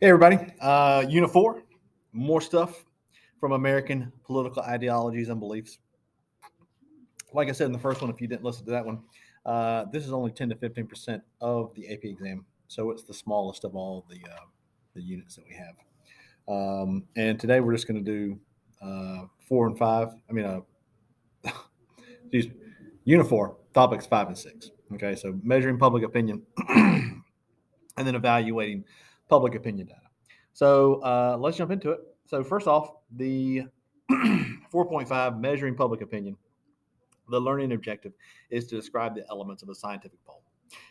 Hey, everybody. Uh, Unit 4, more stuff from American political ideologies and beliefs. Like I said in the first one, if you didn't listen to that one, uh, this is only 10 to 15% of the AP exam. So it's the smallest of all the, uh, the units that we have. Um, and today we're just going to do uh, four and five. I mean, uh, geez, 4, topics five and six. Okay, so measuring public opinion and then evaluating public opinion data. So uh, let's jump into it. So first off, the 4.5 measuring public opinion. The learning objective is to describe the elements of a scientific poll.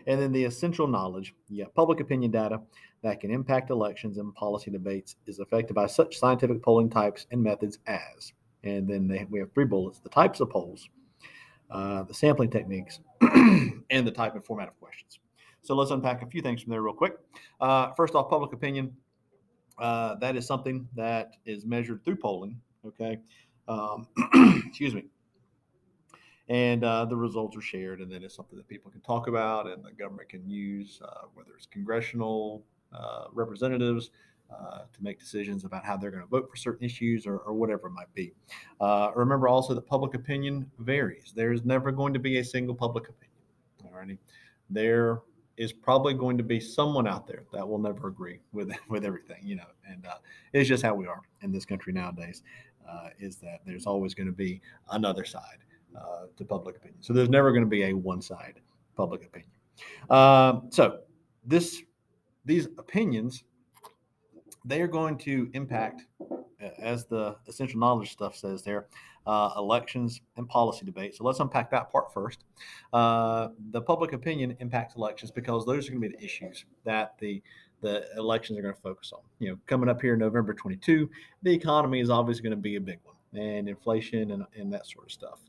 And then the essential knowledge, yeah, public opinion data that can impact elections and policy debates is affected by such scientific polling types and methods as. And then they, we have three bullets the types of polls, uh, the sampling techniques, and the type and format of questions. So let's unpack a few things from there real quick. Uh, first off, public opinion. Uh, that is something that is measured through polling. Okay. Um, excuse me. And uh, the results are shared, and then it's something that people can talk about and the government can use, uh, whether it's congressional uh, representatives, uh, to make decisions about how they're going to vote for certain issues or, or whatever it might be. Uh, remember also that public opinion varies. There's never going to be a single public opinion. All righty. There is probably going to be someone out there that will never agree with with everything, you know, and uh, it's just how we are in this country nowadays. Uh, is that there's always going to be another side uh, to public opinion. So there's never going to be a one side public opinion. Um, so this these opinions they are going to impact, as the essential knowledge stuff says there, uh, elections and policy debate. So let's unpack that part first. Uh, the public opinion impacts elections because those are going to be the issues that the the elections are going to focus on. You know, coming up here November 22, the economy is obviously going to be a big one, and inflation and, and that sort of stuff,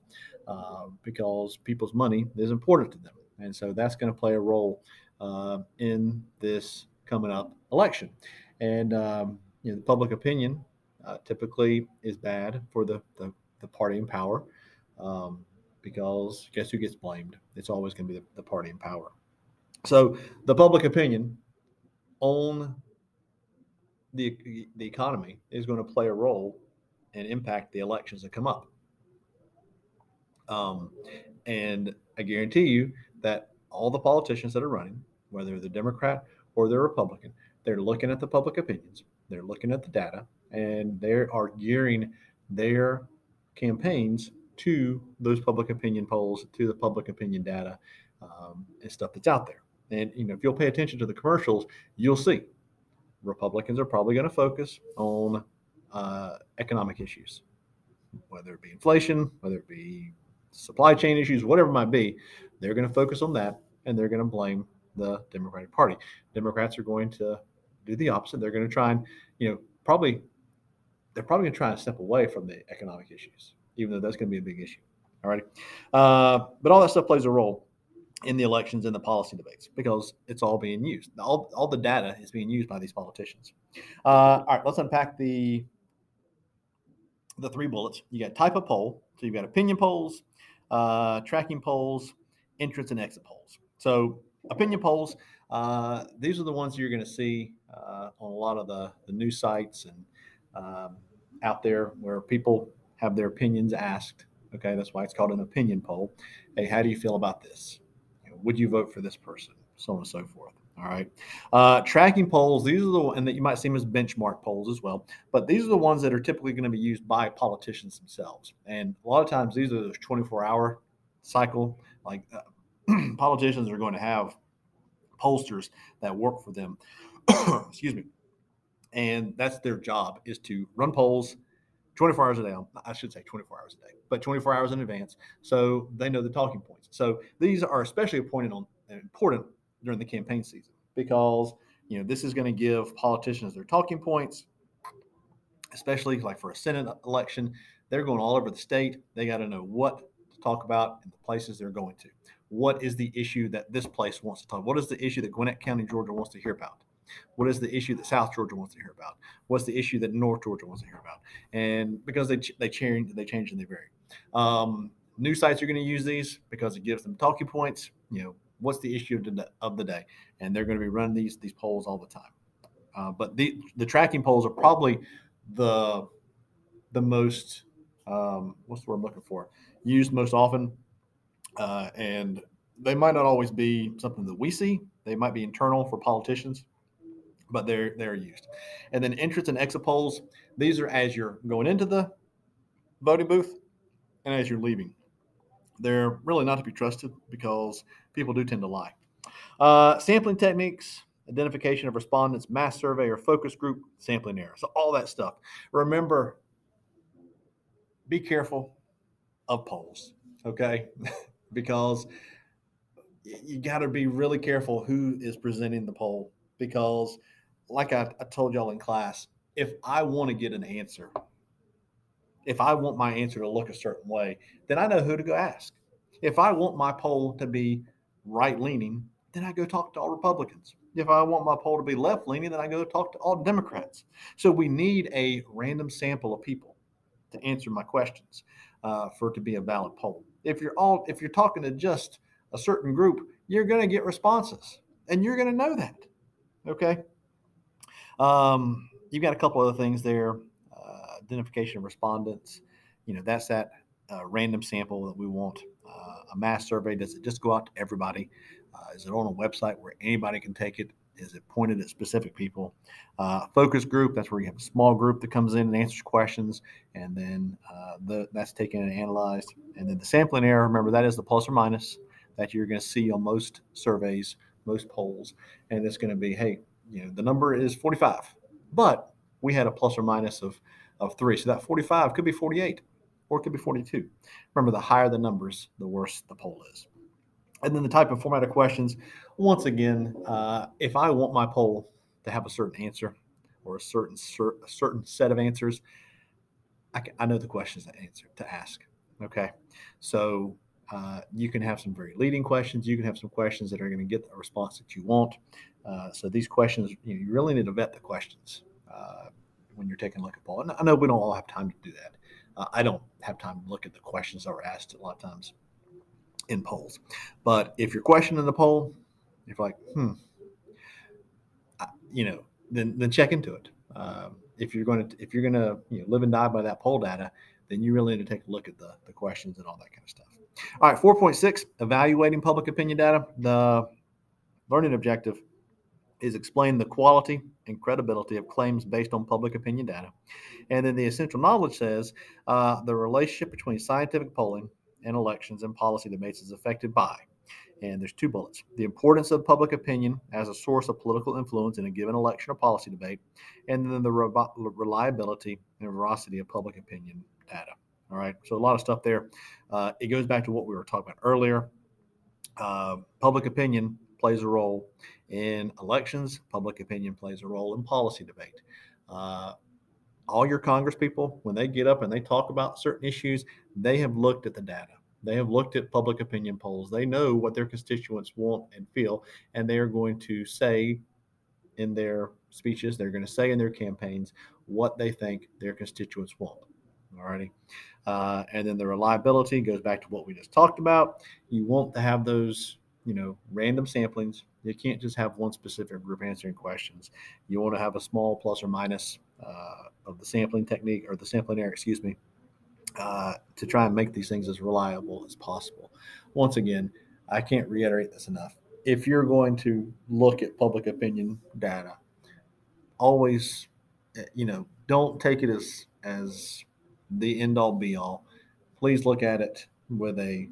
uh, because people's money is important to them, and so that's going to play a role uh, in this coming up election. And um, you know, the public opinion uh, typically is bad for the, the, the party in power um, because guess who gets blamed? It's always going to be the, the party in power. So the public opinion on the, the economy is going to play a role and impact the elections that come up. Um, and I guarantee you that all the politicians that are running, whether they're Democrat or they're Republican, they're looking at the public opinions, they're looking at the data, and they are gearing their campaigns to those public opinion polls, to the public opinion data, um, and stuff that's out there. And you know, if you'll pay attention to the commercials, you'll see Republicans are probably going to focus on uh, economic issues, whether it be inflation, whether it be supply chain issues, whatever it might be. They're going to focus on that, and they're going to blame the Democratic Party. Democrats are going to do the opposite. They're going to try and, you know, probably they're probably going to try and step away from the economic issues, even though that's going to be a big issue. All right. Uh, but all that stuff plays a role in the elections and the policy debates because it's all being used. All, all the data is being used by these politicians. Uh, all right, let's unpack the the three bullets. You got type of poll. So you've got opinion polls, uh, tracking polls, entrance and exit polls. So opinion polls, uh, these are the ones you're going to see uh, on a lot of the, the news sites and um, out there where people have their opinions asked. Okay, that's why it's called an opinion poll. Hey, how do you feel about this? would you vote for this person? So on and so forth. All right. Uh, tracking polls, these are the and that you might see them as benchmark polls as well, but these are the ones that are typically going to be used by politicians themselves. And a lot of times these are those 24 hour cycle, like uh, politicians are going to have pollsters that work for them. Excuse me. And that's their job is to run polls 24 hours a day. Um, I should say 24 hours a day, but 24 hours in advance. So they know the talking points. So these are especially appointed on important during the campaign season because You know, this is going to give politicians their talking points, especially like for a Senate election. They're going all over the state. They got to know what to talk about in the places they're going to. What is the issue that this place wants to talk? What is the issue that Gwinnett County, Georgia wants to hear about? What is the issue that South Georgia wants to hear about? What's the issue that North Georgia wants to hear about? And because they they change, they change and they vary. Um, sites are going to use these because it gives them talking points. You know, what's the issue of the, of the day, and they're going to be running these these polls all the time. Uh, but the the tracking polls are probably the the most um, what's the word I'm looking for used most often, uh, and they might not always be something that we see. They might be internal for politicians, but they're they're used. And then entrance and exit polls. These are as you're going into the voting booth and as you're leaving. They're really not to be trusted because people do tend to lie. Uh, sampling techniques, identification of respondents, mass survey or focus group, sampling error. So all that stuff. Remember, be careful of polls, okay? because you got to be really careful who is presenting the poll because like I, I told y'all in class, if I want to get an answer, if I want my answer to look a certain way, then I know who to go ask. If I want my poll to be right leaning, then I go talk to all Republicans. If I want my poll to be left leaning, then I go talk to all Democrats. So we need a random sample of people to answer my questions uh, for it to be a valid poll. If you're all if you're talking to just a certain group, you're going to get responses, and you're going to know that. Okay. Um, you've got a couple other things there identification of respondents. You know, that's that uh, random sample that we want. Uh, a mass survey, does it just go out to everybody? Uh, is it on a website where anybody can take it? Is it pointed at specific people? Uh, focus group, that's where you have a small group that comes in and answers questions, and then uh, the, that's taken and analyzed. And then the sampling error, remember, that is the plus or minus that you're going to see on most surveys, most polls. And it's going to be, hey, you know, the number is 45, but we had a plus or minus of of three. So that 45 could be 48 or it could be 42. Remember, the higher the numbers, the worse the poll is. And then the type of format of questions. Once again, uh, if I want my poll to have a certain answer or a certain a certain set of answers, I, can, I know the questions to answer to ask. Okay, so uh, you can have some very leading questions. You can have some questions that are going to get the response that you want. Uh, so these questions, you, know, you, really need to vet the questions. Uh, when you're taking a look at poll. And I know we don't all have time to do that. Uh, I don't have time to look at the questions that were asked a lot of times in polls. But if you're questioning the poll, you're like, hmm, I, you know, then then check into it. Um, if you're going to if you're going to you know, live and die by that poll data, then you really need to take a look at the the questions and all that kind of stuff. All right, 4.6, evaluating public opinion data. The learning objective is explain the quality and credibility of claims based on public opinion data. And then the essential knowledge says uh, the relationship between scientific polling and elections and policy debates is affected by. And there's two bullets the importance of public opinion as a source of political influence in a given election or policy debate, and then the re- reliability and veracity of public opinion data. All right, so a lot of stuff there. Uh, it goes back to what we were talking about earlier. Uh, public opinion plays a role in elections. Public opinion plays a role in policy debate. Uh, all your Congress people, when they get up and they talk about certain issues, they have looked at the data. They have looked at public opinion polls. They know what their constituents want and feel, and they are going to say in their speeches, they're going to say in their campaigns what they think their constituents want. Alrighty. Uh, and then the reliability goes back to what we just talked about. You want to have those you know, random samplings. You can't just have one specific group answering questions. You want to have a small plus or minus uh, of the sampling technique or the sampling error, excuse me, uh, to try and make these things as reliable as possible. Once again, I can't reiterate this enough. If you're going to look at public opinion data, always, eh, you know, don't take it as as the end all be all. Please look at it with a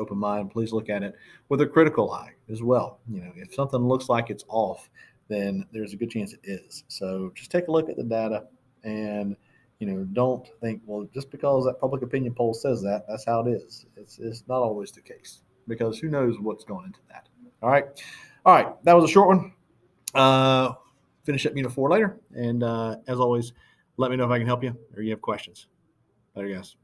open mind, please look at it with a critical eye as well. You know, if something looks like it's off, then there's a good chance it is. So just take a look at the data and you know, don't think, well, just because that public opinion poll says that, that's how it is. It's, it's not always the case because who knows what's going into that. All right. All right. That was a short one. uh, finish up unit four later. And uh, as always, let me know if I can help you or you have questions. Later, guys.